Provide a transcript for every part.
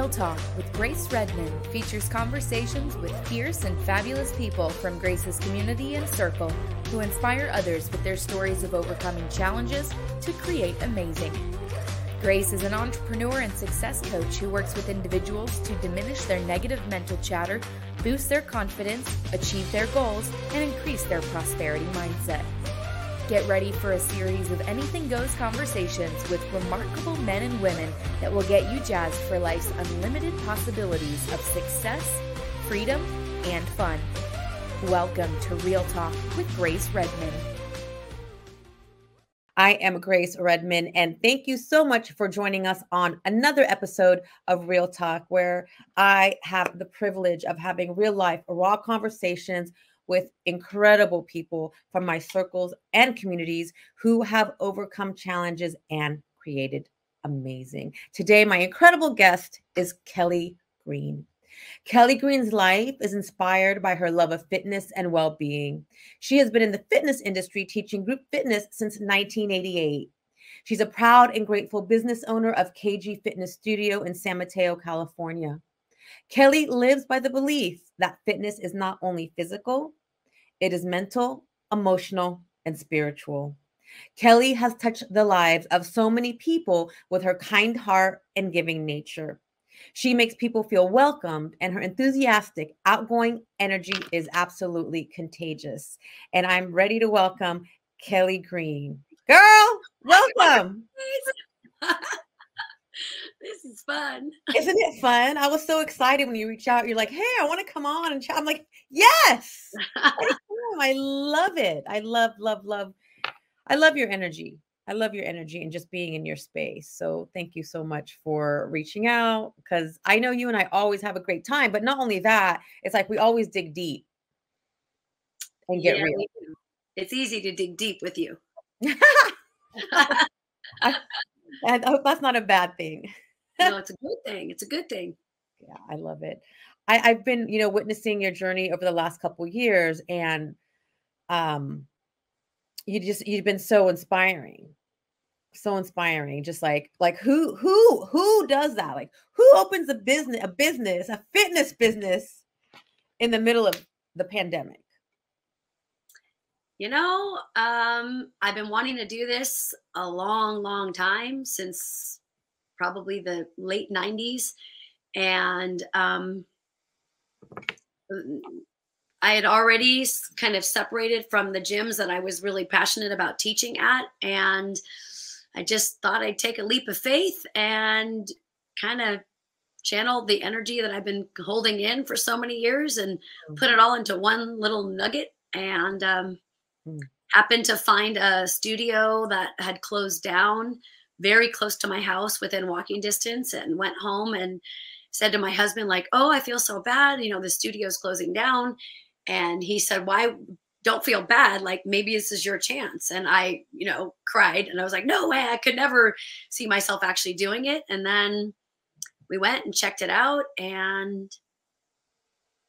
Real Talk with Grace Redmond features conversations with fierce and fabulous people from Grace's community and circle who inspire others with their stories of overcoming challenges to create amazing. Grace is an entrepreneur and success coach who works with individuals to diminish their negative mental chatter, boost their confidence, achieve their goals, and increase their prosperity mindset. Get ready for a series of anything goes conversations with remarkable men and women that will get you jazzed for life's unlimited possibilities of success, freedom, and fun. Welcome to Real Talk with Grace Redmond. I am Grace Redmond, and thank you so much for joining us on another episode of Real Talk, where I have the privilege of having real life, raw conversations with incredible people from my circles and communities who have overcome challenges and created amazing. Today, my incredible guest is Kelly Green. Kelly Green's life is inspired by her love of fitness and well being. She has been in the fitness industry teaching group fitness since 1988. She's a proud and grateful business owner of KG Fitness Studio in San Mateo, California. Kelly lives by the belief that fitness is not only physical, it is mental, emotional, and spiritual. Kelly has touched the lives of so many people with her kind heart and giving nature. She makes people feel welcomed, and her enthusiastic, outgoing energy is absolutely contagious. And I'm ready to welcome Kelly Green. Girl, welcome. this is fun. Isn't it fun? I was so excited when you reach out. You're like, hey, I want to come on and chat. I'm like, yes. Oh, I love it. I love, love, love. I love your energy. I love your energy and just being in your space. So thank you so much for reaching out because I know you and I always have a great time. But not only that, it's like we always dig deep and get yeah, real. It's easy to dig deep with you. I, I hope that's not a bad thing. no, it's a good thing. It's a good thing. Yeah, I love it. I, I've been, you know, witnessing your journey over the last couple years, and um, you just you've been so inspiring, so inspiring. Just like like who who who does that? Like who opens a business a business a fitness business in the middle of the pandemic? You know, um, I've been wanting to do this a long, long time since probably the late 90s. And um, I had already kind of separated from the gyms that I was really passionate about teaching at. And I just thought I'd take a leap of faith and kind of channel the energy that I've been holding in for so many years and mm-hmm. put it all into one little nugget. And um, mm. happened to find a studio that had closed down very close to my house within walking distance and went home and said to my husband like oh i feel so bad you know the studio's closing down and he said why don't feel bad like maybe this is your chance and i you know cried and i was like no way i could never see myself actually doing it and then we went and checked it out and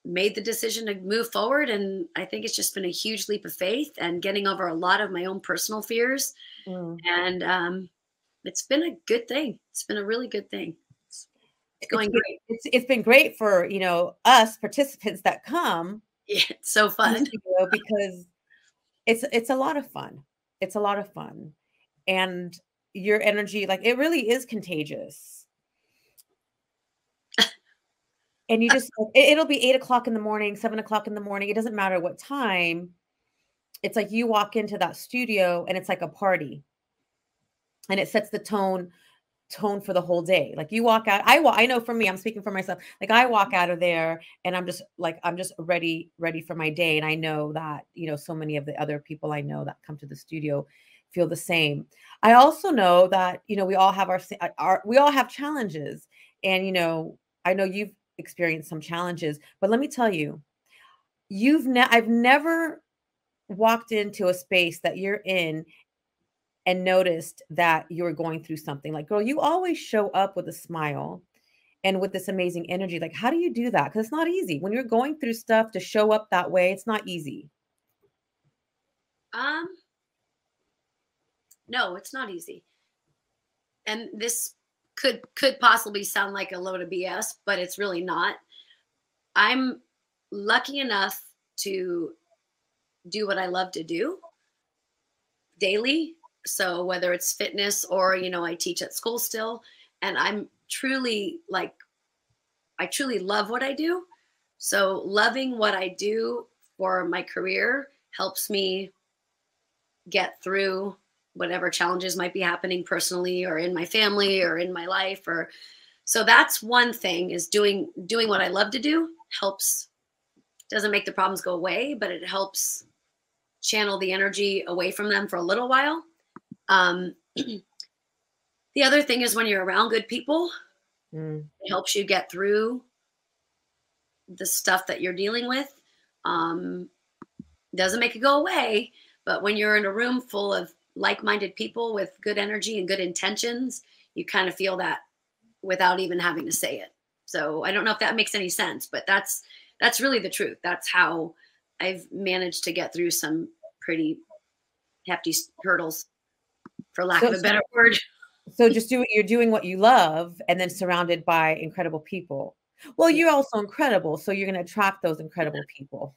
made the decision to move forward and i think it's just been a huge leap of faith and getting over a lot of my own personal fears mm. and um, it's been a good thing it's been a really good thing it's going it's, great. It's it's been great for you know us participants that come. Yeah, it's so fun because it's it's a lot of fun. It's a lot of fun, and your energy, like it really is contagious. and you just it'll be eight o'clock in the morning, seven o'clock in the morning. It doesn't matter what time. It's like you walk into that studio and it's like a party, and it sets the tone tone for the whole day. Like you walk out, I walk, I know for me, I'm speaking for myself. Like I walk out of there and I'm just like, I'm just ready, ready for my day. And I know that, you know, so many of the other people I know that come to the studio feel the same. I also know that, you know, we all have our, uh, our we all have challenges. And, you know, I know you've experienced some challenges, but let me tell you, you've ne- I've never walked into a space that you're in and noticed that you're going through something like girl you always show up with a smile and with this amazing energy like how do you do that because it's not easy when you're going through stuff to show up that way it's not easy um no it's not easy and this could could possibly sound like a load of BS, but it's really not. I'm lucky enough to do what I love to do daily. So whether it's fitness or you know I teach at school still, and I'm truly like I truly love what I do. So loving what I do for my career helps me get through whatever challenges might be happening personally or in my family or in my life or so that's one thing is doing doing what i love to do helps doesn't make the problems go away but it helps channel the energy away from them for a little while um, the other thing is when you're around good people mm. it helps you get through the stuff that you're dealing with um, doesn't make it go away but when you're in a room full of like-minded people with good energy and good intentions, you kind of feel that without even having to say it. So I don't know if that makes any sense, but that's that's really the truth. That's how I've managed to get through some pretty hefty hurdles, for lack so, of a better word. So just do what you're doing what you love, and then surrounded by incredible people. Well, you're also incredible, so you're going to attract those incredible people.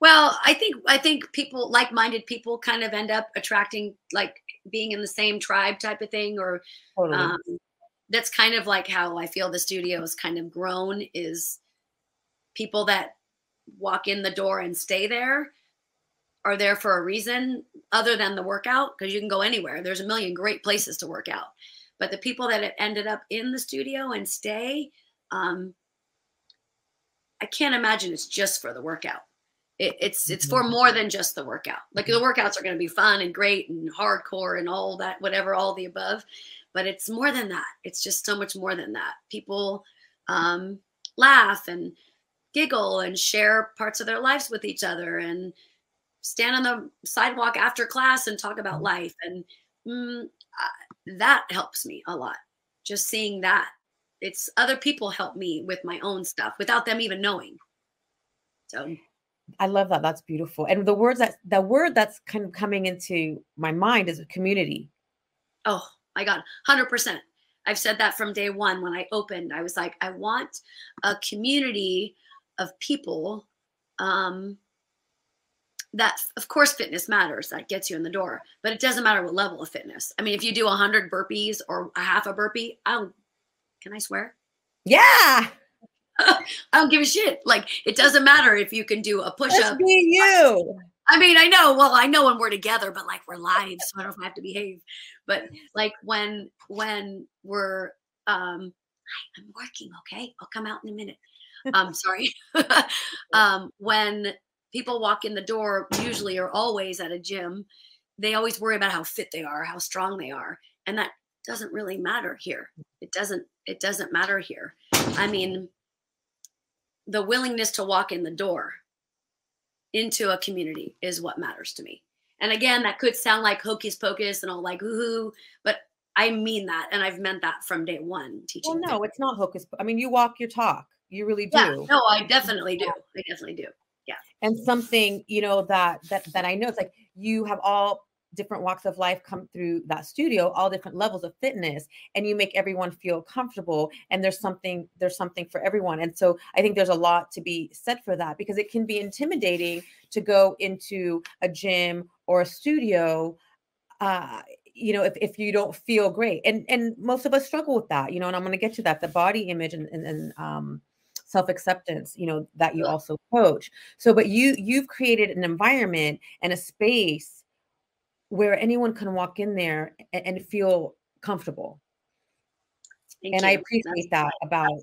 Well, I think I think people like-minded people kind of end up attracting like being in the same tribe type of thing, or totally. um, that's kind of like how I feel the studio has kind of grown. Is people that walk in the door and stay there are there for a reason other than the workout because you can go anywhere. There's a million great places to work out, but the people that have ended up in the studio and stay, um, I can't imagine it's just for the workout it, it's it's for mm-hmm. more than just the workout. Like the workouts are going to be fun and great and hardcore and all that, whatever, all the above. But it's more than that. It's just so much more than that. People um, laugh and giggle and share parts of their lives with each other and stand on the sidewalk after class and talk about mm-hmm. life. And mm, uh, that helps me a lot. Just seeing that. It's other people help me with my own stuff without them even knowing. So I love that. That's beautiful. And the words that the word that's kind of coming into my mind is community. Oh my God, 100%. I've said that from day one when I opened. I was like, I want a community of people um, that, of course, fitness matters. That gets you in the door, but it doesn't matter what level of fitness. I mean, if you do 100 burpees or a half a burpee, I don't, can I swear? Yeah. I don't give a shit. Like it doesn't matter if you can do a push up. Be you. I mean, I know. Well, I know when we're together, but like we're live, so I don't have to behave. But like when when we're um, I'm working. Okay, I'll come out in a minute. Um, sorry. um, when people walk in the door, usually or always at a gym, they always worry about how fit they are, how strong they are, and that doesn't really matter here. It doesn't. It doesn't matter here. I mean, the willingness to walk in the door into a community is what matters to me. And again, that could sound like hocus pocus and all like hoo but I mean that, and I've meant that from day one teaching. Well, no, it's not hocus. I mean, you walk your talk. You really do. Yeah, no, I definitely do. I definitely do. Yeah. And something you know that that that I know it's like you have all different walks of life come through that studio all different levels of fitness and you make everyone feel comfortable and there's something there's something for everyone and so i think there's a lot to be said for that because it can be intimidating to go into a gym or a studio uh you know if, if you don't feel great and and most of us struggle with that you know and i'm going to get to that the body image and, and, and um self-acceptance you know that you also coach so but you you've created an environment and a space where anyone can walk in there and, and feel comfortable. Thank and you. I appreciate That's that about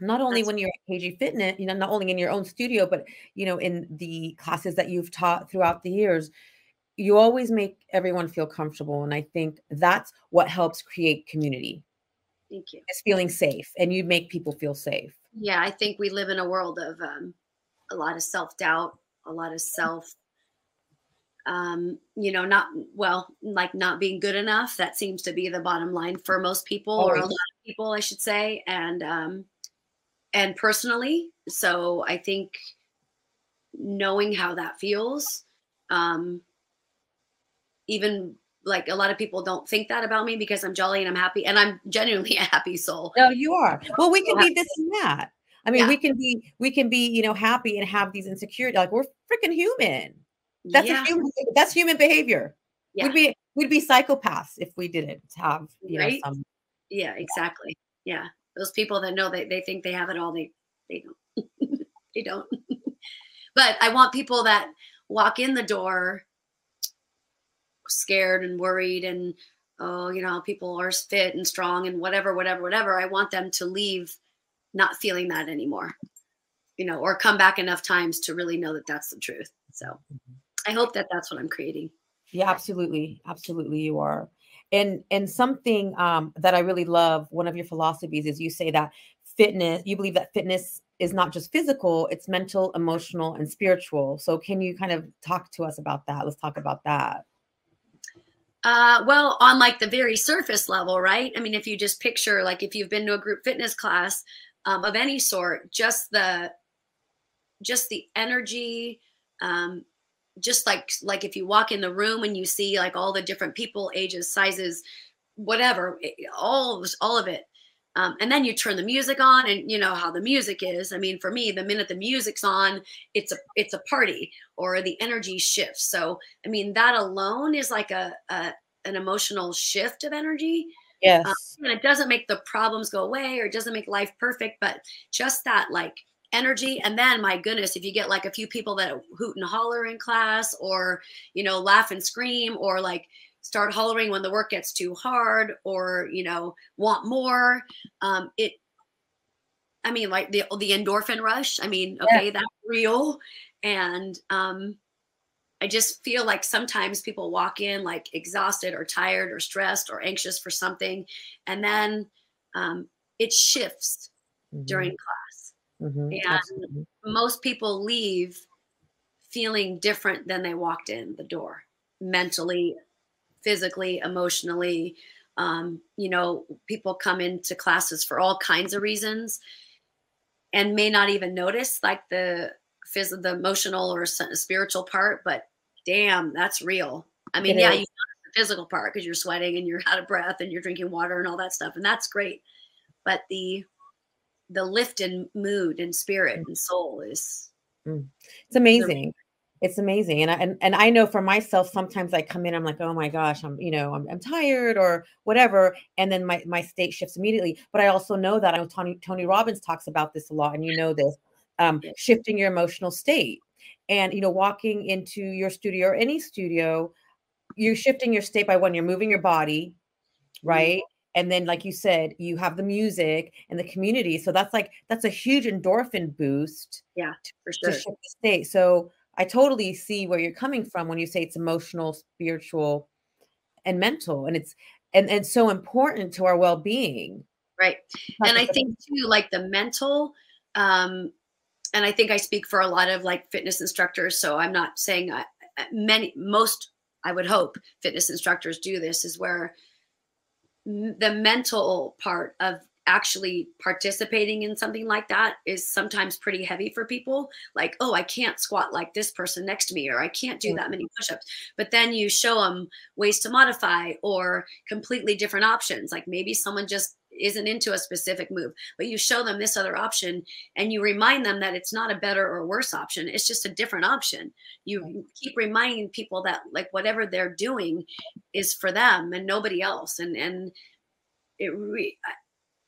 not only That's when you're at KG Fitness, you know, not only in your own studio, but you know, in the classes that you've taught throughout the years, you always make everyone feel comfortable. And I think that's what helps create community. Thank you. It's feeling safe and you make people feel safe. Yeah, I think we live in a world of um, a lot of self doubt, a lot of self um, you know, not well, like not being good enough. That seems to be the bottom line for most people, or a lot of people, I should say, and um, and personally. So I think knowing how that feels, um, even like a lot of people don't think that about me because I'm jolly and I'm happy and I'm genuinely a happy soul. No, you are. Well, we can be this and that. I mean, yeah. we can be we can be, you know, happy and have these insecurities. Like we're freaking human. That's yeah. human that's human behavior. Yeah. We'd be we'd be psychopaths if we didn't have, you right? know, some Yeah, exactly. Yeah. Those people that know that they think they have it all, they they don't. they don't. but I want people that walk in the door scared and worried and oh you know people are fit and strong and whatever whatever whatever. I want them to leave not feeling that anymore you know or come back enough times to really know that that's the truth. So mm-hmm. i hope that that's what i'm creating. Yeah absolutely. Absolutely you are. And and something um, that i really love one of your philosophies is you say that fitness you believe that fitness is not just physical it's mental emotional and spiritual. So can you kind of talk to us about that? Let's talk about that uh, well, on like the very surface level, right? I mean, if you just picture, like, if you've been to a group fitness class um, of any sort, just the, just the energy, um, just like like if you walk in the room and you see like all the different people, ages, sizes, whatever, all all of it. Um, and then you turn the music on and you know how the music is. I mean for me the minute the music's on it's a it's a party or the energy shifts. So i mean that alone is like a, a an emotional shift of energy. Yes. um, and it doesn't make the problems go away or it doesn't make life perfect but just that like energy. And then my goodness if you get like a few people that hoot and holler in class or you know laugh and scream or like start hollering when the work gets too hard or you know want more um it i mean like the the endorphin rush i mean okay yeah. that's real and um i just feel like sometimes people walk in like exhausted or tired or stressed or anxious for something and then um it shifts mm-hmm. during class mm-hmm. and Absolutely. most people leave feeling different than they walked in the door mentally physically, emotionally. Um, you know, people come into classes for all kinds of reasons and may not even notice like the phys- the emotional or spiritual part, but damn, that's real. I mean, it yeah, is. you notice the physical part because you're sweating and you're out of breath and you're drinking water and all that stuff, and that's great. But the the lift in mood and spirit mm. and soul is mm. it's amazing it's amazing and I, and, and I know for myself sometimes I come in I'm like oh my gosh I'm you know I'm, I'm tired or whatever and then my my state shifts immediately but I also know that I know Tony Tony Robbins talks about this a lot and you know this um, shifting your emotional state and you know walking into your studio or any studio you're shifting your state by when you're moving your body mm-hmm. right mm-hmm. and then like you said you have the music and the community so that's like that's a huge endorphin boost yeah for sure to shift the state so I totally see where you're coming from when you say it's emotional, spiritual, and mental. And it's and, and so important to our well-being. Right. And I think too, like the mental, um, and I think I speak for a lot of like fitness instructors. So I'm not saying I, many, most, I would hope fitness instructors do this is where the mental part of actually participating in something like that is sometimes pretty heavy for people. Like oh i can't squat like this person next to me or i can't do mm. that many push-ups. But then you show them ways to modify or completely different options. Like maybe someone just isn't into a specific move but you show them this other option and you remind them that it's not a better or worse option it's just a different option. You keep reminding people that like whatever they're doing is for them and nobody else and and it re-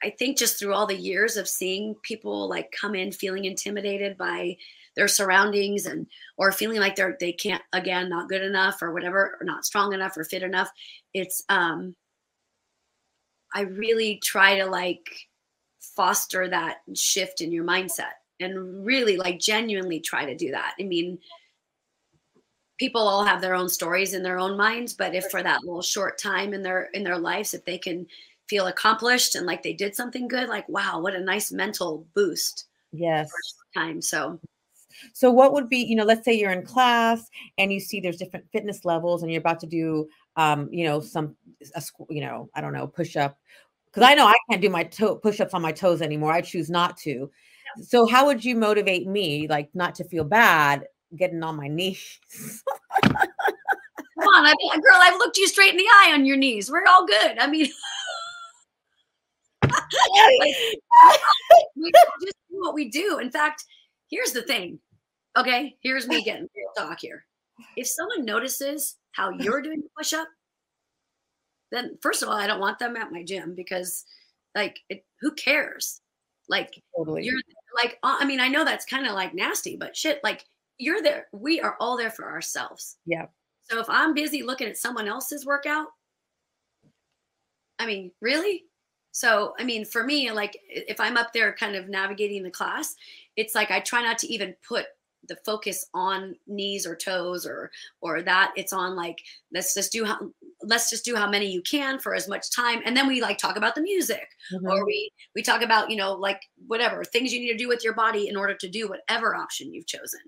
I think just through all the years of seeing people like come in feeling intimidated by their surroundings and or feeling like they're they can't again not good enough or whatever or not strong enough or fit enough it's um i really try to like foster that shift in your mindset and really like genuinely try to do that. I mean people all have their own stories in their own minds but if for that little short time in their in their lives if they can feel accomplished and like they did something good like wow what a nice mental boost yes. time so. So what would be you know let's say you're in class and you see there's different fitness levels and you're about to do um you know some a, you know i don't know push up because i know i can't do my toe push-ups on my toes anymore. I choose not to. So how would you motivate me like not to feel bad getting on my knees? Come on, I, mean, girl, I've looked you straight in the eye on your knees. We're all good. I mean, we just do what we do. In fact, here's the thing. Okay, here's me getting real talk here. If someone notices how you're doing the push up, then first of all, I don't want them at my gym because, like, it, who cares? Like, totally. you're like, uh, I mean, I know that's kind of like nasty, but shit, like, you're there. We are all there for ourselves. Yeah. So if I'm busy looking at someone else's workout, I mean, really? So, I mean, for me, like if I'm up there kind of navigating the class, it's like I try not to even put the focus on knees or toes or or that. It's on like let's just do how let's just do how many you can for as much time. And then we like talk about the music mm-hmm. or we we talk about you know like whatever things you need to do with your body in order to do whatever option you've chosen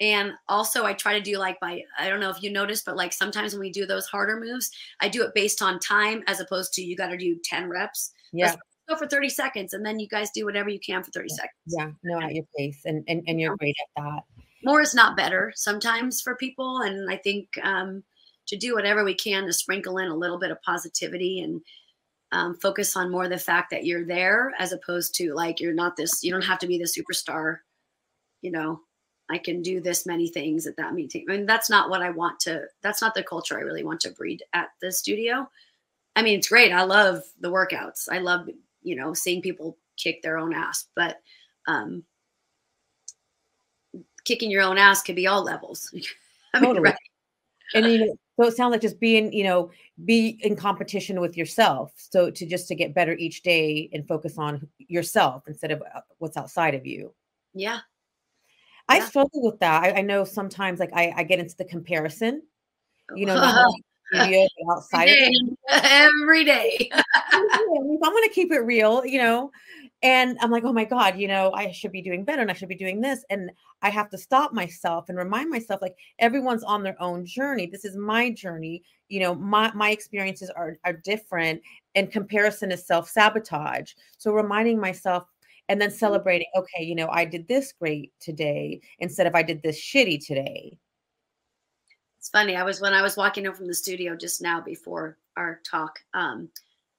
and also, I try to do like by, I don't know if you noticed, but like sometimes when we do those harder moves, I do it based on time as opposed to you got to do 10 reps. Yeah. Let's go for 30 seconds and then you guys do whatever you can for 30 yeah. seconds. Yeah. No, at your pace. And, and, and you're great at that. More is not better sometimes for people. And I think um, to do whatever we can to sprinkle in a little bit of positivity and um, focus on more the fact that you're there as opposed to like you're not this, you don't have to be the superstar, you know, I can do this many things at that meeting. I mean, that's not what I want to, that's not the culture I really want to breed at the studio. I mean, it's great. I love the workouts. I love, you know, seeing people kick their own ass, but um, kicking your own ass could be all levels. I mean, totally. right? And you know, so it sounds like just being, you know, be in competition with yourself. So to just to get better each day and focus on yourself instead of uh, what's outside of you. Yeah, I struggle with that. I, I, know sometimes like I, I get into the comparison, you know, outside every day. Every day. I'm going to keep it real, you know, and I'm like, oh my God, you know, I should be doing better and I should be doing this. And I have to stop myself and remind myself like everyone's on their own journey. This is my journey. You know, my, my experiences are, are different and comparison is self sabotage. So reminding myself and then mm-hmm. celebrating okay you know i did this great today instead of i did this shitty today it's funny i was when i was walking home from the studio just now before our talk um,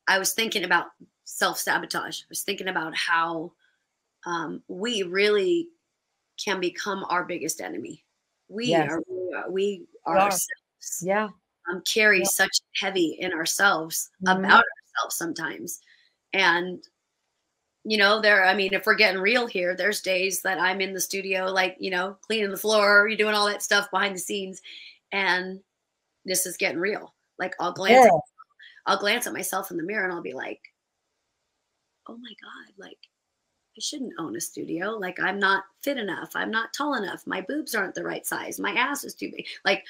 i was thinking about self-sabotage i was thinking about how um, we really can become our biggest enemy we yes. are we are yeah. ourselves yeah um, carry yeah. such heavy in ourselves mm-hmm. about ourselves sometimes and you know, there, I mean, if we're getting real here, there's days that I'm in the studio, like, you know, cleaning the floor, you're doing all that stuff behind the scenes. And this is getting real. Like I'll glance, yeah. I'll glance at myself in the mirror and I'll be like, oh my God, like I shouldn't own a studio. Like I'm not fit enough. I'm not tall enough. My boobs aren't the right size. My ass is too big. Like,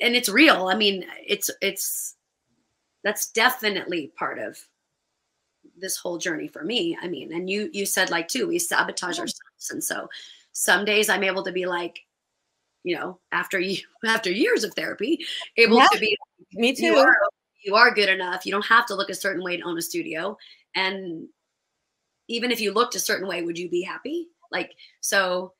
and it's real. I mean, it's, it's, that's definitely part of this whole journey for me. I mean, and you you said like too, we sabotage ourselves. And so some days I'm able to be like, you know, after you after years of therapy, able yeah, to be me too. You are, you are good enough. You don't have to look a certain way to own a studio. And even if you looked a certain way, would you be happy? Like so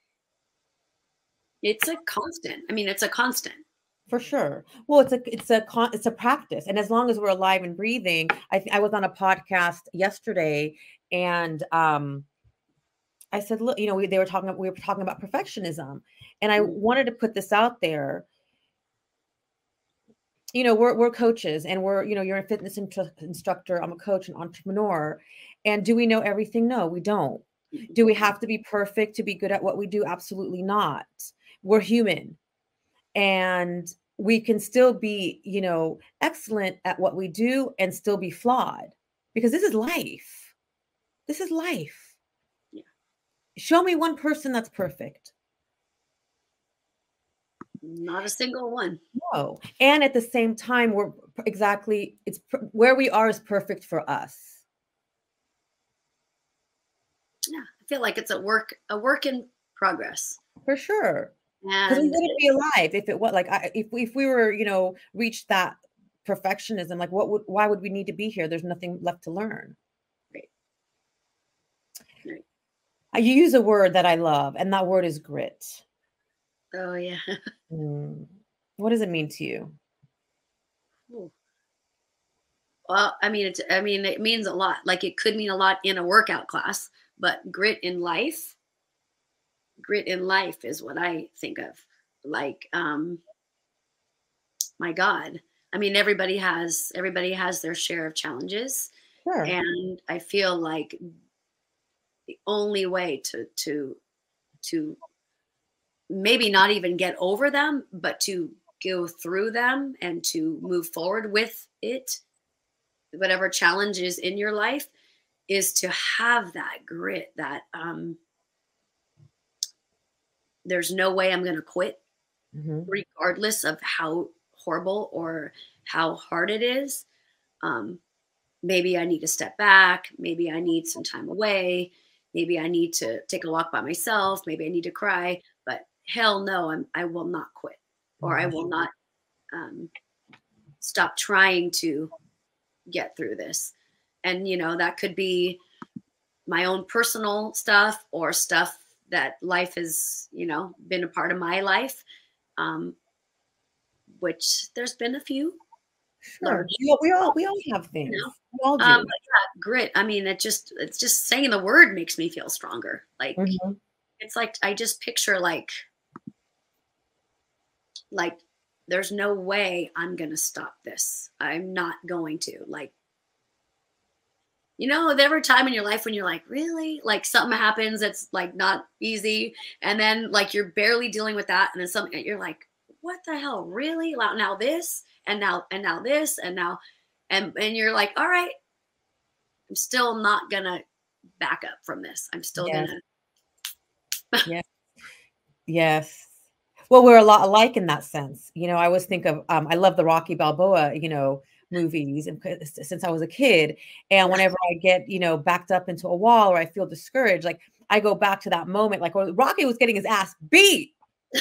it's a constant. I mean, it's a constant for sure. Well it's a it's a con, it's a practice and as long as we're alive and breathing i i was on a podcast yesterday and um i said look you know we, they were talking we were talking about perfectionism and i mm. wanted to put this out there. You know we're, we're coaches and we're you know you're a fitness instructor i'm a coach and entrepreneur and do we know everything? No we don't. Do we have to be perfect to be good at what we do? Absolutely not. We're human and we can still be you know excellent at what we do and still be flawed because this is life. This is life. Yeah. show me one person that's perfect. Not a single one. No and at the same time we're exactly it's where we are is perfect for us. Yeah i feel like it's a work a work in progress. For sure because we wouldn't be alive if it was like I, if we, if we were you know reached that perfectionism like what would why would we need to be here there's nothing left to learn right. right. You use a word that i love and that word is grit oh yeah mm. what does it mean to you Well, I mean, it's, I mean, it means a lot. Like it could mean a lot in a workout class, but grit in life, grit in life is what I think of. Like, um, my God, I mean, everybody has, everybody has their share of challenges. Sure. And I feel like the only way to, to, to maybe not even get over them, but to go through them and to move forward with it whatever challenge is in your life is to have that grit that um there's no way i'm going to quit hmm regardless of how horrible or how hard it is um maybe i need to step back maybe i need some time away maybe i need to take a walk by myself maybe i need to cry but hell no i'm i will not quit or i will not um stop trying to get through this. And, you know, that could be my own personal stuff or stuff that life has, you know, been a part of my life, um, which there's been a few. Sure. We all, we all we all have things. know, We all do. Um, yeah, grit. I mean, it just, it's just saying the word makes me feel stronger. Like, Mhm. it's like, I just picture like, like, there's no way I'm going to stop this. I'm not going to. Like, you know, there were time in your life when you're like, really? Like something happens that's like not easy. And then like you're barely dealing with that. And then something you're like, what the hell? Really? Now, now this and now and now this and now and and you're like, all right, I'm still not gonna back up from this. I'm still Yes. gonna Yes. Well, we're a lot alike in that sense. You know, I always think of um, I love the Rocky Balboa, you know, movies and since I was a kid. And whenever I get, you know, backed up into a wall or I feel discouraged, like I go back to that moment, like when Rocky was getting his ass beat.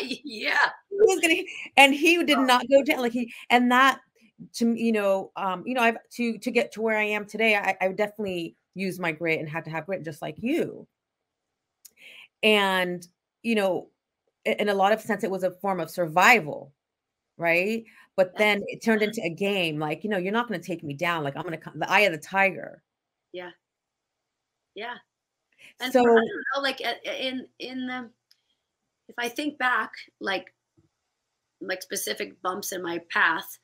yeah. He was getting and he did not go down. Like he and that to me, you know, um, you know, I've to to get to where I am today, I, I definitely use my grit and had to have grit just like you. And you know, in a lot of sense, it was a form of survival, right? But then it turned into a game. Like, you know, you're not going to take me down. Like, I'm going to come, the eye of the tiger. Yeah. Yeah. And So, for, I don't know, like in in the if I think back, like like specific bumps in my path,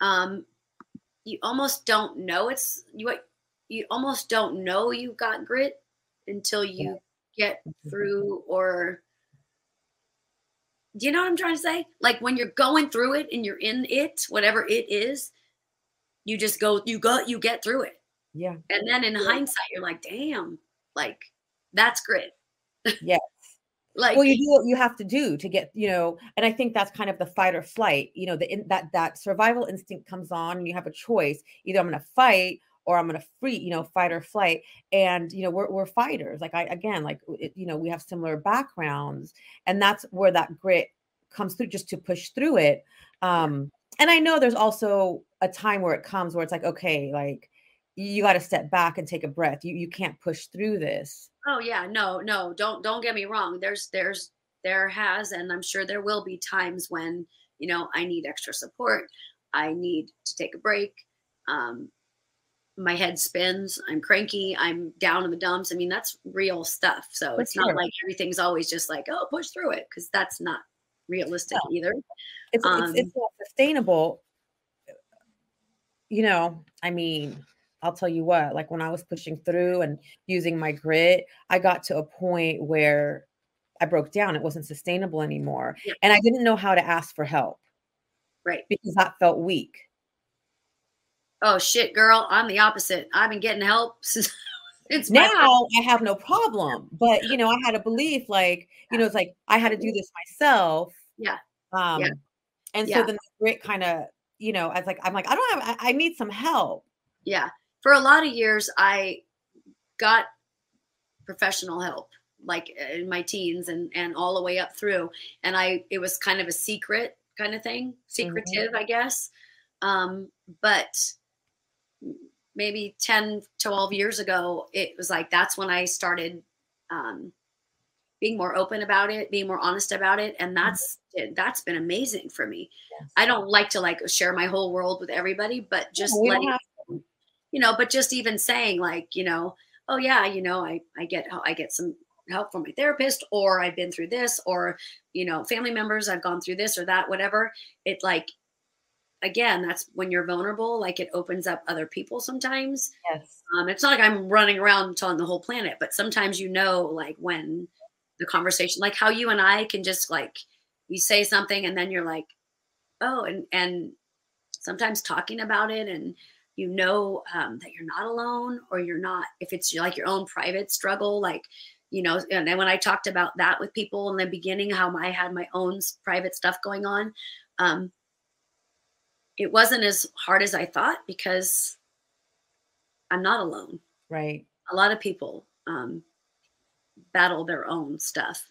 um, you almost don't know it's you. what- You almost don't know you got grit until you get through or. Do you know what I'm trying to say? Like when you're going through it and you're in it, whatever it is, you just go, you go, you get through it. yeah, And then in Yeah. hindsight, you're like, damn, like that's grit. yes. Like, well, you do what you have to do to get, you know, and I think that's kind of the fight or flight. You know, the in, that that survival instinct comes on, and you have a choice: either I'm going to fight or I'm to free, you know, fight or flight. And you know, we're we're fighters. Like I again, like it, you know, we have similar backgrounds, and that's where that grit comes through, just to push through it. Um, and I know there's also a time where it comes where it's like, okay, like you got to step back and take a breath. You you can't push through this. oh yeah, no, no, don't don't get me wrong. There's there's there has, and I'm sure there will be times when you know I need extra support. I need to take a break. Um, my head spins. I'm cranky. I'm down in the dumps. I mean, that's real stuff. So For it's not like everything's always just like, oh, push through it, because that's not realistic either. it's Um, it's, it's not sustainable you know i mean i'll tell you what like when i was pushing through and using my grit i got to a point where i broke down it wasn't sustainable anymore Yeah. and i didn't know how to ask for help Right. because that felt weak Oh shit, girl, I'm the opposite. I've been getting help since it's now i have no problem but you know i had a belief like you know it's like i had to do this myself. Yeah. um and so then the grit kind of you know i was like i'm like i don't have I, I need some help. Yeah. For a lot of years i got professional help like in my teens and and all the way up through and i it was kind of a secret kind of thing secretive i guess. Um but maybe 10 12 years ago it was like that's when i started um being more open about it, being more honest about it, and Mm-hmm. that's that's been amazing for me. I don't like to like share my whole world with everybody, but just don't letting you know, but just even saying like, you know, oh yeah, you know, I I get I get some help from my therapist or I've been through this or you know, family members I've gone through this or that whatever. It like again, that's when you're vulnerable, like it opens up other people sometimes. yes. Um it's not like I'm running around telling the whole planet, but sometimes you know like when the conversation like how you and I can just like you say something and then you're like, "Oh, and and sometimes talking about it and you know um, that you're not alone or you're not if it's like your own private struggle like you know and then when i talked about that with people in the beginning how i had my own private stuff going on um, it wasn't as hard as i thought because i'm not alone Right. a lot of people um, battle their own stuff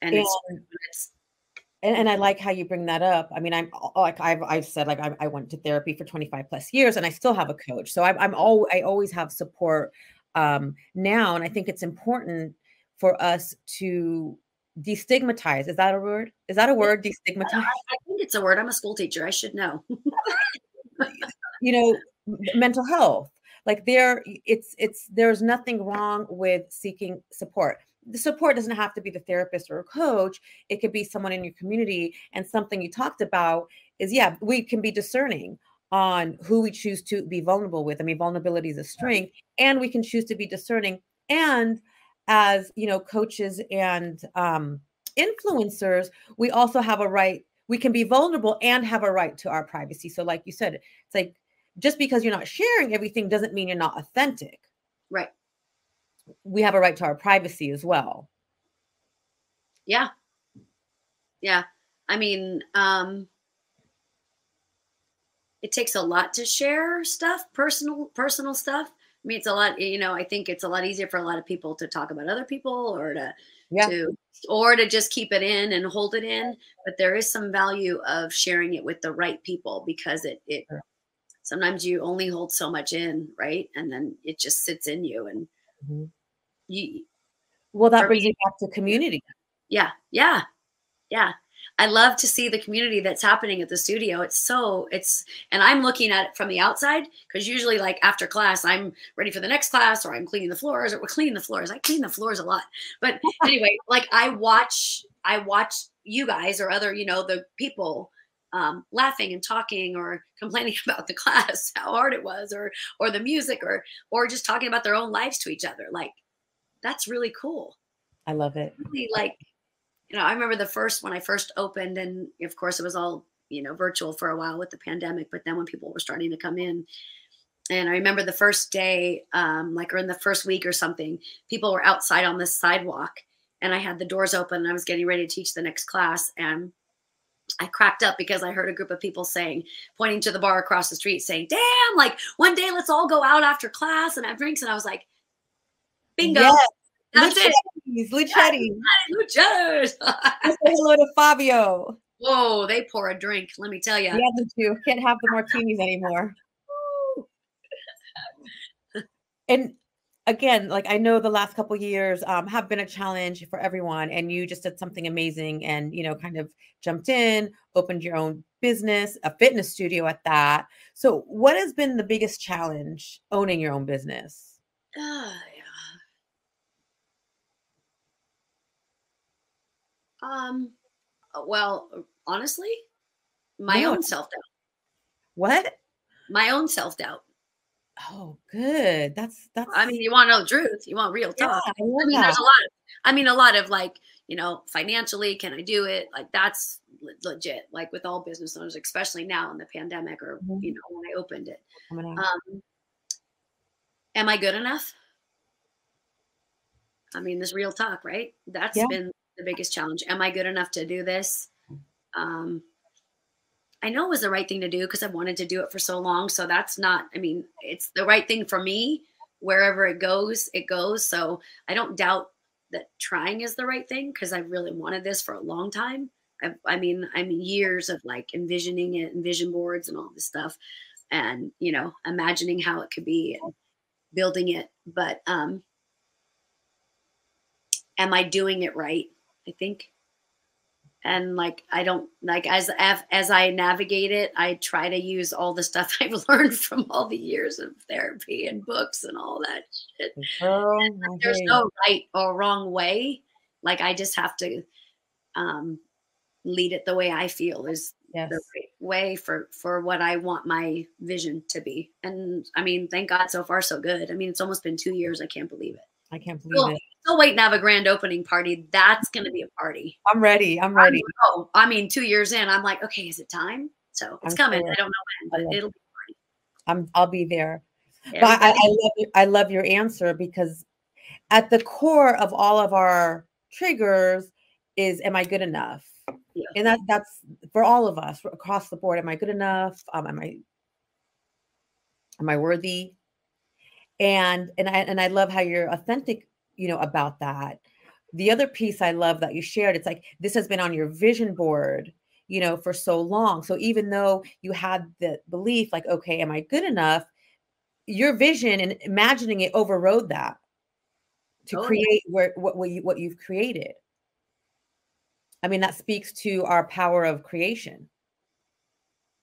and it's, it's and, and I like how you bring that up. I mean, I'm like I've I've said like I, I went to therapy for 25 plus years, and I still have a coach. So I'm I'm all I always have support um, now, and I think it's important for us to destigmatize. Is that a word? Is that a word? Destigmatize. i think it's a word i'm a school teacher i should know you know mental health like there it's it's there's nothing wrong with seeking support the support doesn't have to be the therapist or a coach it could be someone in your community and something you talked about is yeah we can be discerning on who we choose to be vulnerable with i mean vulnerability is a strength and we can choose to be discerning and as you know coaches and um influencers we also have a right we can be vulnerable and have a right to our privacy so like you said it's like just because you're not sharing everything doesn't mean you're not authentic right we have a right to our privacy as well Yeah. Yeah. I mean, um it takes a lot to share stuff, personal personal stuff. I mean, it's a lot, you know, I think it's a lot easier for a lot of people to talk about other people or to Yeah. to or to just keep it in and hold it in, but there is some value of sharing it with the right people because it it sometimes you only hold so much in, right? And then it just sits in you and Mhm. you well that brings me- you back to community yeah yeah yeah i love to see the community that's happening at the studio. It's so it's and i'm looking at it from the outside because usually like after class i'm ready for the next class or i'm cleaning the floors or we're cleaning the floors. I clean the floors a lot. But anyway like i watch i watch you guys or other you know the people um, laughing and talking or complaining about the class how hard it was or or the music or or just talking about their own lives to each other. Like that's really cool. I love it. Really like you know i remember the first when i first opened and of course it was all you know virtual for a while with the pandemic but then when people were starting to come in and i remember the first day um, like or in the first week or something people were outside on the sidewalk and i had the doors open and i was getting ready to teach the next class and I cracked up because I heard a group of people saying, pointing to the bar across the street, saying, Damn, like one day let's all go out after class and have drinks. And I was like, Bingo. Yes. That's it. Luchetti. Luchas. Say hello to Fabio. Whoa, they pour a drink. Let me tell you. Yeah, can't have the martinis anymore. And again, like I know the last couple years um, have been a challenge for everyone, and you just did something amazing, and you know, kind of jumped in, opened your own business, a fitness studio at that. So, what has been the biggest challenge owning your own business yeah. Um. uh, Well, honestly, my No. own self doubt. What? My own self doubt. Oh, good. That's that's. I mean, you want to know the truth. You want real yeah, talk. I I mean, that. there's a lot. Of, I mean, a lot of like, you know, financially, can I do it? Like that's le- legit. Like with all business owners, especially now in the pandemic, or Mhm. you know, when I opened it. Um, am I good enough? I mean, this real talk, right? That's Yeah. been the biggest challenge. Am I good enough to do this? Um, I know it was the right thing to do because I wanted to do it for so long. So that's not, I mean, it's the right thing for me. Wherever it goes, it goes. So I don't doubt that trying is the right thing because I really wanted this for a long time. I, I mean, I mean, years of like envisioning it and vision boards and all this stuff and, you know, imagining how it could be and building it. But, um, am I doing it right? I think. And like I don't like as as I navigate it, I try to use all the stuff I've learned from all the years of therapy and books and all that shit. Girl, there's no right or wrong way. Like I just have to um, lead it the way I feel is yes. the right way for for what I want my vision to be. And I mean, thank God so far so good. I mean, it's almost been two years. I can't believe it. I can't believe still, it. Still waiting to have a grand opening party. That's going to be a party. I'm ready. I'm ready. Oh, I mean, two years in, I'm like, okay, is it time? So it's I'm coming. Sure. I don't know when, but it'll be party. I'm. I'll be there. Everybody. But I, I love. I love your answer because at the core of all of our triggers is, am I good enough? Yeah. And that that's for all of us across the board. Am I good enough? Um, am I am I worthy? and and I and I love how you're authentic, you know, about that. The other piece I love that you shared, it's like this has been on your vision board, you know, for so long. So even though you had the belief, like, okay, am I good enough? Your vision and imagining it overrode that to oh, create yeah. where what what, you, what you've created. I mean, that speaks to our power of creation.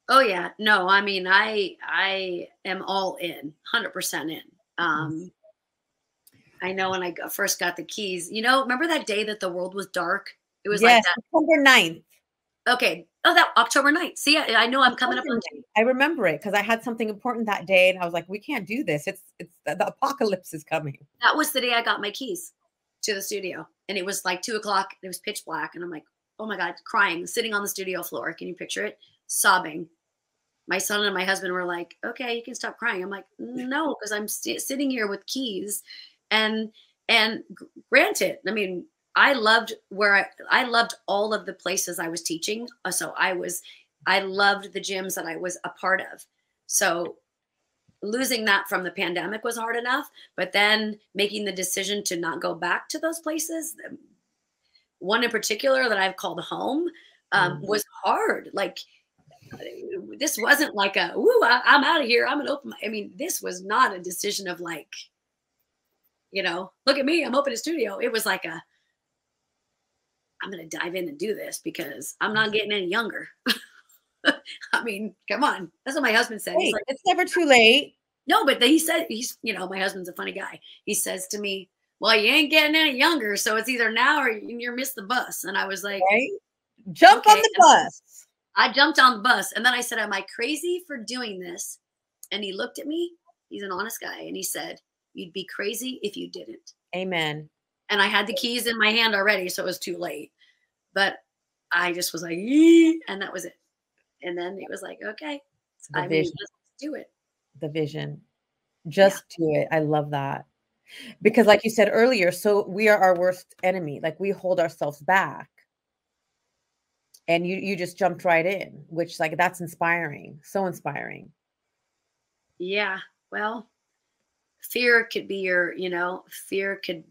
Oh yeah, no, I mean, I I am all in, hundred percent in. Um, I know when I first got the keys, you know, remember that day that the world was dark? It was yes, like that. October 9th. Okay. Oh, that October 9th. See, I, I know I'm coming up on. I remember it because I had something important that day, and I was like, "We can't do this. It's it's the apocalypse is coming." That was the day I got my keys to the studio, and it was like two o'clock. It was pitch black, and I'm like, "Oh my god!" Crying, sitting on the studio floor. Can you picture it? Sobbing, my son and my husband were like, okay, you can stop crying. I'm like, no, because I'm st- sitting here with keys. And, and granted, I mean, I loved where I, I loved all of the places I was teaching. Uh, so I was, I loved the gyms that I was a part of. So losing that from the pandemic was hard enough, but then making the decision to not go back to those places, one in particular that I've called home, um, mm-hmm. was hard. Like, this wasn't like a "ooh, I, am out of here. I'm gonna open." I mean, this was not a decision of like, you know, look at me, I'm opening a studio. It was like a, I'm gonna dive in and do this because I'm not getting any younger. I mean, come on. That's what my husband said. Hey, like, it's never too late. No, but he said he's, you know, my husband's a funny guy. He says to me, "Well, you ain't getting any younger, so it's either now or you're miss the bus." And I was like, right? "Jump okay. on the bus." I jumped on the bus and then I said, Am I crazy for doing this? And he looked at me. He's an honest guy. And he said, You'd be crazy if you didn't. Amen. And I had the keys in my hand already, so it was too late. But I just was like, Ee! and that was it. And then it was like, okay, the I vision. do it. The vision. Just yeah. do it. I love that. Because, like you said earlier, so we are our worst enemy. Like we hold ourselves back and you you just jumped right in which like that's inspiring so inspiring yeah well fear could be your you know fear could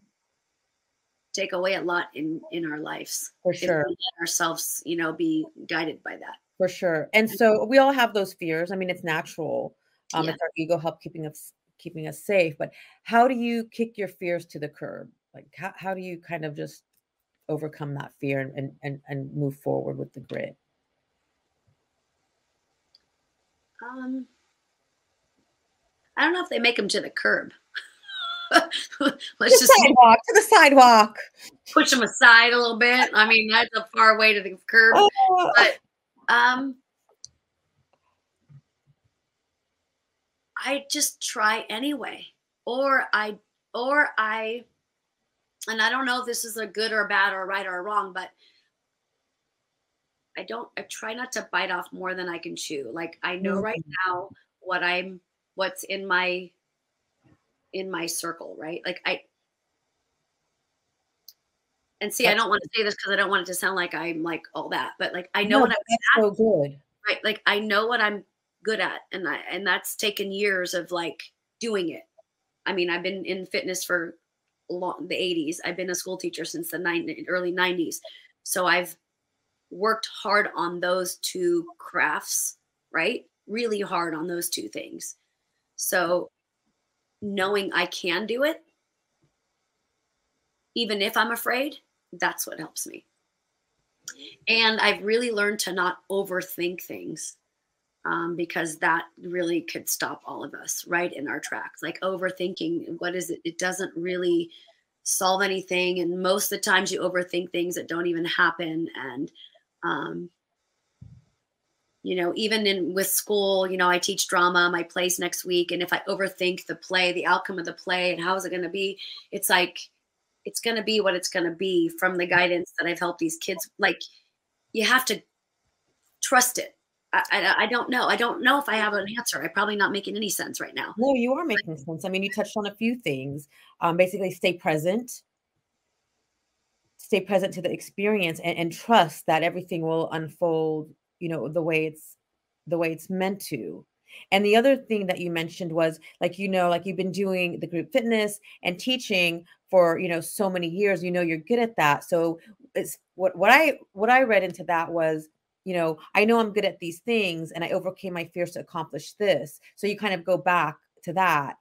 take away a lot in in our lives for sure. ourselves you know be guided by that. For sure. And so we all have those fears. I mean it's natural. Um yeah. it's our ego help keeping us keeping us safe. But how do you kick your fears to the curb? Like how, how do you kind of just overcome that fear and, and, and move forward with the grit? Um, I don't know if they make them to the curb. Let's just sidewalk to the sidewalk. Push them aside a little bit. I mean, that's a far way to the curb. Oh. But um, I just try anyway, or I or I and I don't know if this is a good or a bad or right or wrong, but I don't I try not to bite off more than I can chew. Like I know mm-hmm. right now what I'm what's in my in my circle, right? Like I and see, that's I don't want to say this because I don't want it to sound like I'm like all that, but like I know no, what I'm at, so good. Right. Like I know what I'm good at. And I and that's taken years of like doing it. I mean, I've been in fitness for long, the 80s. I've been a school teacher since the 90, early 90s. So I've worked hard on those two crafts, right? Really hard on those two things. So knowing I can do it even if I'm afraid, that's what helps me. And I've really learned to not overthink things um, because that really could stop all of us right in our tracks. Like overthinking, what is it? It doesn't really solve anything. And most of the times you overthink things that don't even happen. And, um, you know, even in with school, you know, I teach drama, my plays next week. And if I overthink the play, the outcome of the play, and how is it going to be, it's like, it's going to be what it's going to be from the guidance that I've helped these kids. Like, you have to trust it I, I, I, don't know. I don't know if I have an answer. I'm probably not making any sense right now. No, you are making sense. I mean, you touched on a few things. Um, basically, stay present, stay present to the experience, and, and trust that everything will unfold. You know, the way it's the way it's meant to. And the other thing that you mentioned was like, you know, like you've been doing the group fitness and teaching for, you know, so many years, you know, you're good at that. So it's what, what I, what I read into that was you know, I know I'm good at these things and I overcame my fears to accomplish this. So you kind of go back to that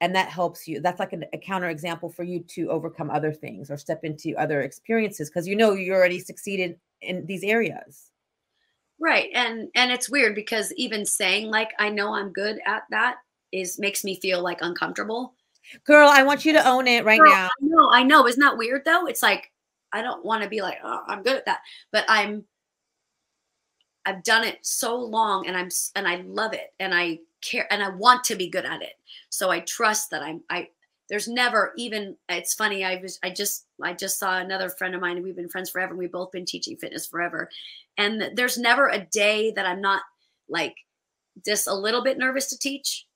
and that helps you. That's like a, counter example for you to overcome other things or step into other experiences because you know you already succeeded in these areas. Right. And and it's weird because even saying like I know I'm good at that is makes me feel like uncomfortable. Girl, I want you to own it right Girl, now. I know, I know. Isn't that weird though? It's like I don't want to be like, oh, I'm good at that. But I'm I've done it so long and I'm and I love it and I care and I want to be good at it. So I trust that I'm I there's never even it's funny I was I just I just saw another friend of mine and we've been friends forever and we've both been teaching fitness forever and there's never a day that I'm not like just a little bit nervous to teach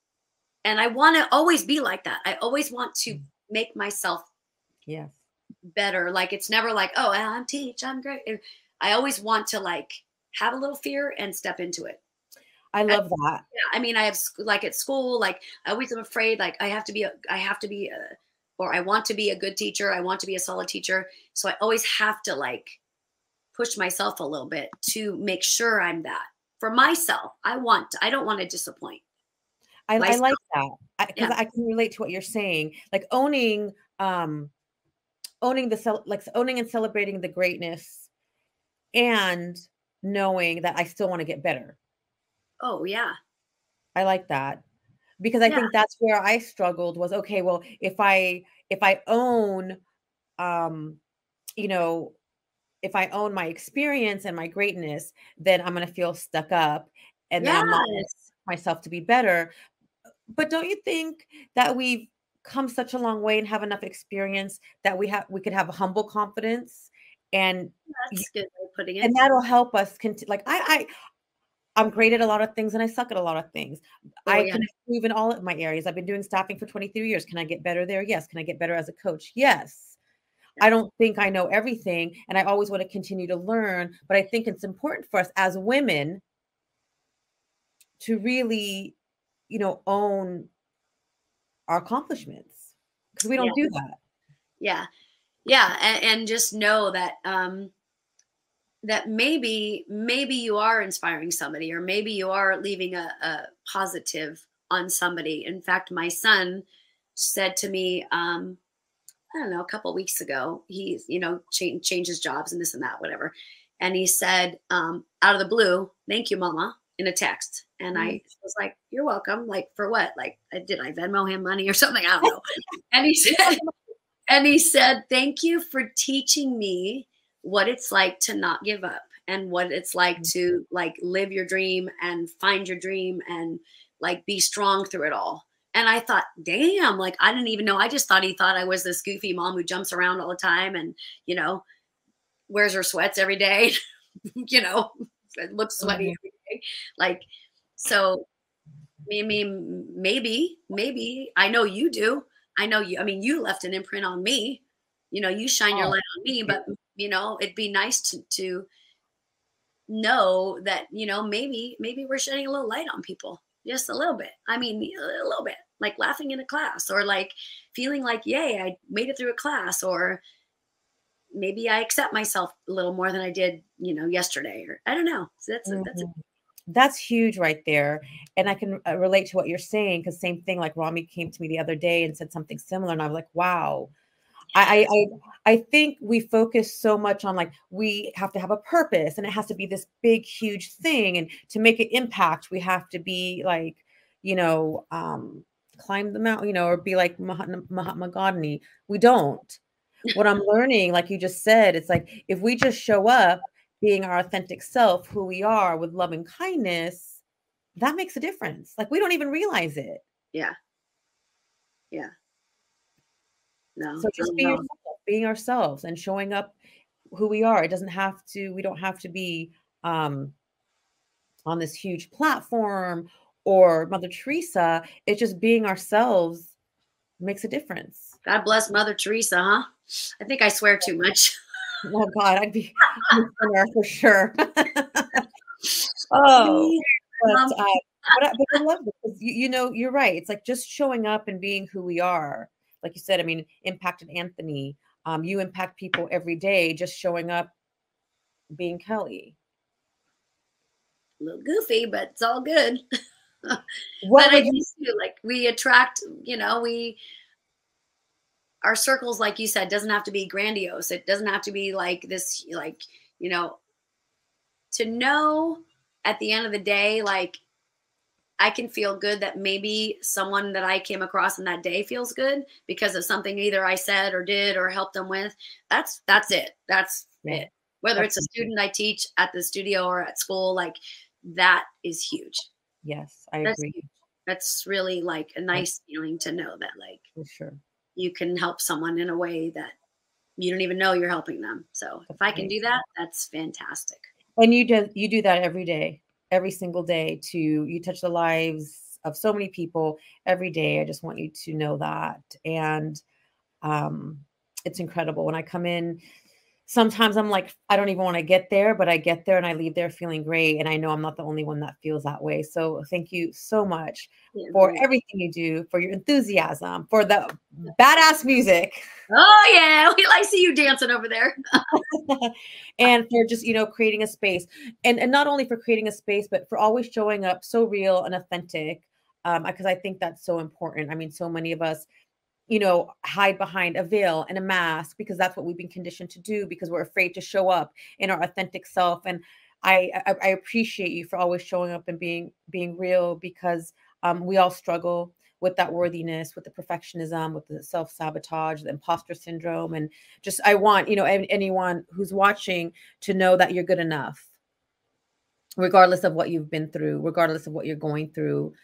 and I want to always be like that. I always want to mm. make myself yes better like it's never like oh I'm teach I'm great. I always want to like have a little fear and step into it. I love that. Yeah, I mean, I have like at school, like I always am afraid, like I have to be, a, I have to be, a, or I want to be a good teacher. I want to be a solid teacher. So I always have to like push myself a little bit to make sure I'm that for myself. I want, I don't want to disappoint. I, I like that because I, yeah. I can relate to what you're saying. Like owning, um, owning the like owning and celebrating the greatness and knowing that I still want to get better. Oh, yeah. I like that because I yeah. think that's where I struggled was okay, well, if I if I own um you know, if I own my experience and my greatness, then I'm going to feel stuck up and yes. then I'm not myself to be better. But don't you think that we've come such a long way and have enough experience that we have we could have a humble confidence and that's good way of putting it. And that'll help us continue. Like I, I, I'm great at a lot of things and I suck at a lot of things. Oh, I yeah. can improve in all of my areas. I've been doing staffing for 23 years. Can I get better there? Yes. Can I get better as a coach? Yes. I don't think I know everything and I always want to continue to learn, but I think it's important for us as women to really, you know, own our accomplishments because we don't yeah. do that. Yeah yeah and, and just know that um that maybe maybe you are inspiring somebody or maybe you are leaving a, a positive on somebody. In fact my son said to me um i don't know a couple weeks ago he's you know change, changes jobs and this and that whatever. And he said um out of the blue thank you mama in a text. And mm-hmm. i was like you're welcome. Like for what? Like did i venmo him money or something? I don't know. And he said and he said, Thank you for teaching me what it's like to not give up and what it's like mm. to like live your dream and find your dream and like be strong through it all. And I thought, damn, like I didn't even know. I just thought he thought I was this goofy mom who jumps around all the time and, you know, wears her sweats every day, you know, looks sweaty mm-hmm. every day. Like, so I mean, maybe, maybe I know you do. I know you, I mean, you left an imprint on me. You know, you shine your oh, light on me, but you know, it'd be nice to to know that, you know, maybe, maybe we're shedding a little light on people. Just a little bit. I mean, a little bit. Like laughing in a class or like feeling like, yay, I made it through a class, or maybe I accept myself a little more than I did, you know, yesterday, or I don't know. So that's mm-hmm. that's that's huge right there and i can uh, relate to what you're saying because same thing like rami came to me the other day and said something similar and i was like wow I, I I think we focus so much on like we have to have a purpose and it has to be this big huge thing and to make an impact we have to be like you know um climb the mountain you know or be like Mahatma, Mahatma Gandhi we don't what I'm learning like you just said it's like if we just show up being our authentic self who we are with love and kindness that makes a difference like we don't even realize it Yeah. Yeah. No. So just being at yourself, being ourselves and showing up who we are. It doesn't have to, we don't have to be um on this huge platform or Mother Teresa. It's just being ourselves makes a difference. God bless Mother Teresa, huh? I think I swear too much. Oh God, I'd be I'm for sure. oh, but, uh, but, I, but I love it you, you know you're right. It's like just showing up and being who we are. Like you said, I mean, impacted Anthony. Um, you impact people every day. Just showing up, being Kelly. a little goofy, but it's all good. What but I would you, used to like we attract, you know, we our circles, like you said, doesn't have to be grandiose. It doesn't have to be like this, like, you know, to know at the end of the day, like I can feel good that maybe someone that I came across in that day feels good because of something either I said or did or helped them with. That's that's it. That's Yeah. it. Whether it's a student I teach at the studio or at school, like that is huge. yes, I That's agree huge. That's really like a nice feeling to know that like for sure. you can help someone in a way that you don't even know you're helping them. So if I can do that, that's fantastic. And you do you do that every day, every single day. To you touch the lives of so many people every day. I just want you to know that, and um, it's incredible when I come in. Sometimes I'm like, I don't even want to get there, but I get there and I leave there feeling great. And I know I'm not the only one that feels that way. So thank you so much Yeah, for everything you do, for your enthusiasm, for the badass music. Oh yeah, we like see you dancing over there. and for just you know creating a space and and not only for creating a space but for always showing up so real and authentic um because i think that's so important i mean so many of us you know hide behind a veil and a mask because that's what we've been conditioned to do because we're afraid to show up in our authentic self and i i, I appreciate you for always showing up and being being real because um we all struggle with that worthiness with the perfectionism with the self-sabotage the imposter syndrome and just i want you know an- anyone who's watching to know that you're good enough. Regardless of what you've been through regardless of what you're going through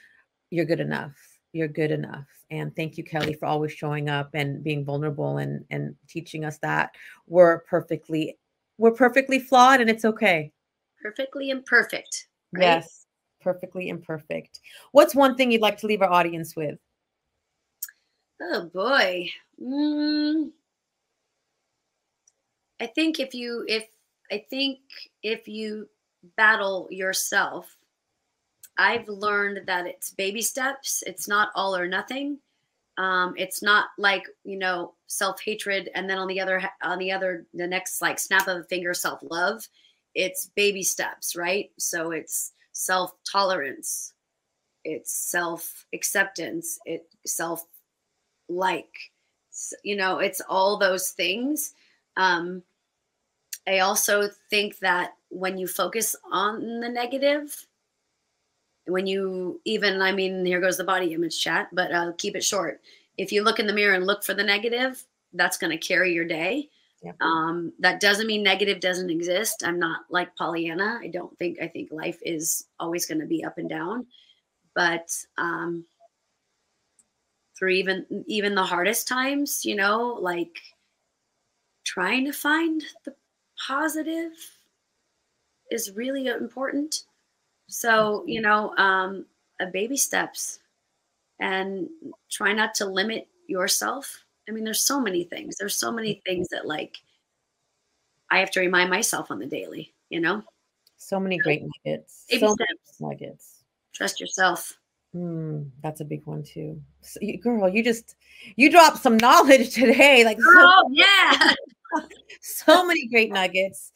you're good enough you're good enough and thank you kelly for always showing up and being vulnerable and and teaching us that we're perfectly we're perfectly flawed and it's okay Perfectly imperfect. Right? yes perfectly imperfect what's one thing you'd like to leave our audience with Oh boy. Mm, I think if you if I think if you battle yourself, I've learned that it's baby steps. It's not all or nothing. Um, it's not like you know self hatred, and then on the other on the other the next like snap of a finger self love. It's baby steps, right? So it's self tolerance, it's self acceptance, it self like you know it's all those things um i also think that when you focus on the negative when you even i mean here goes the body image chat but uh, keep it short. If you look in the mirror and look for the negative that's going to carry your day. Yeah. um, that doesn't mean negative doesn't exist. I'm not like pollyanna. I don't think i think life is always going to be up and down. But um, through even even the hardest times you know like trying to find the positive is really important so you know um a baby steps and try not to limit yourself i mean there's so many things there's so many things that like i have to remind myself on the daily you know so many great nuggets Baby so steps. nuggets trust yourself Mm, that's a big one too. So you, girl, you just you dropped some knowledge today. Like so, oh yeah so many great nuggets.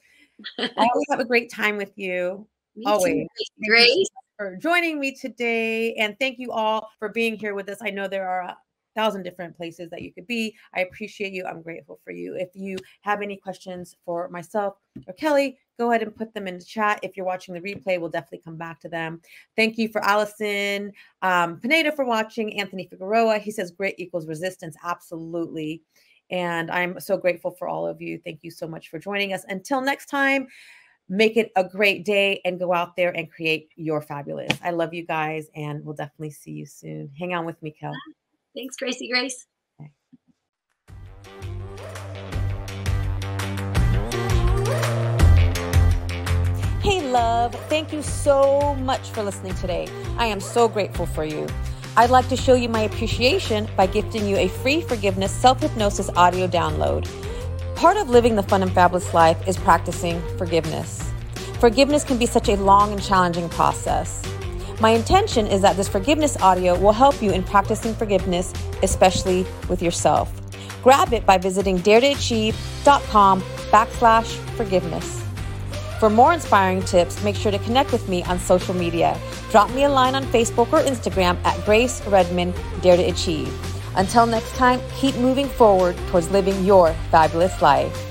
I always have a great time with you. Me too, Always. Grace. For joining me today, and thank you all for being here with us. I know there are a thousand different places that you could be. I appreciate you. I'm grateful for you. If you have any questions for myself or Kelly, go ahead and put them in the chat. If you're watching the replay, we'll definitely come back to them. Thank you for Allison um, Pineda for watching. Anthony Figueroa, he says grit equals resistance. Absolutely. And I'm so grateful for all of you. Thank you so much for joining us. Until next time, make it a great day and go out there and create your fabulous. I love you guys and we'll definitely see you soon. Hang on with me, Kel. Thanks, Gracie Grace. Hey, love. Thank you so much for listening today. I am so grateful for you. I'd like to show you my appreciation by gifting you a free forgiveness self hypnosis audio download. Part of living the fun and fabulous life is practicing forgiveness. Forgiveness can be such a long and challenging process. My intention is that this forgiveness audio will help you in practicing forgiveness, especially with yourself. Grab it by visiting daretoachieve.com backslash forgiveness. For more inspiring tips, make sure to connect with me on social media. Drop me a line on Facebook or Instagram at Grace Redmond Dare to Achieve. Until next time, keep moving forward towards living your fabulous life.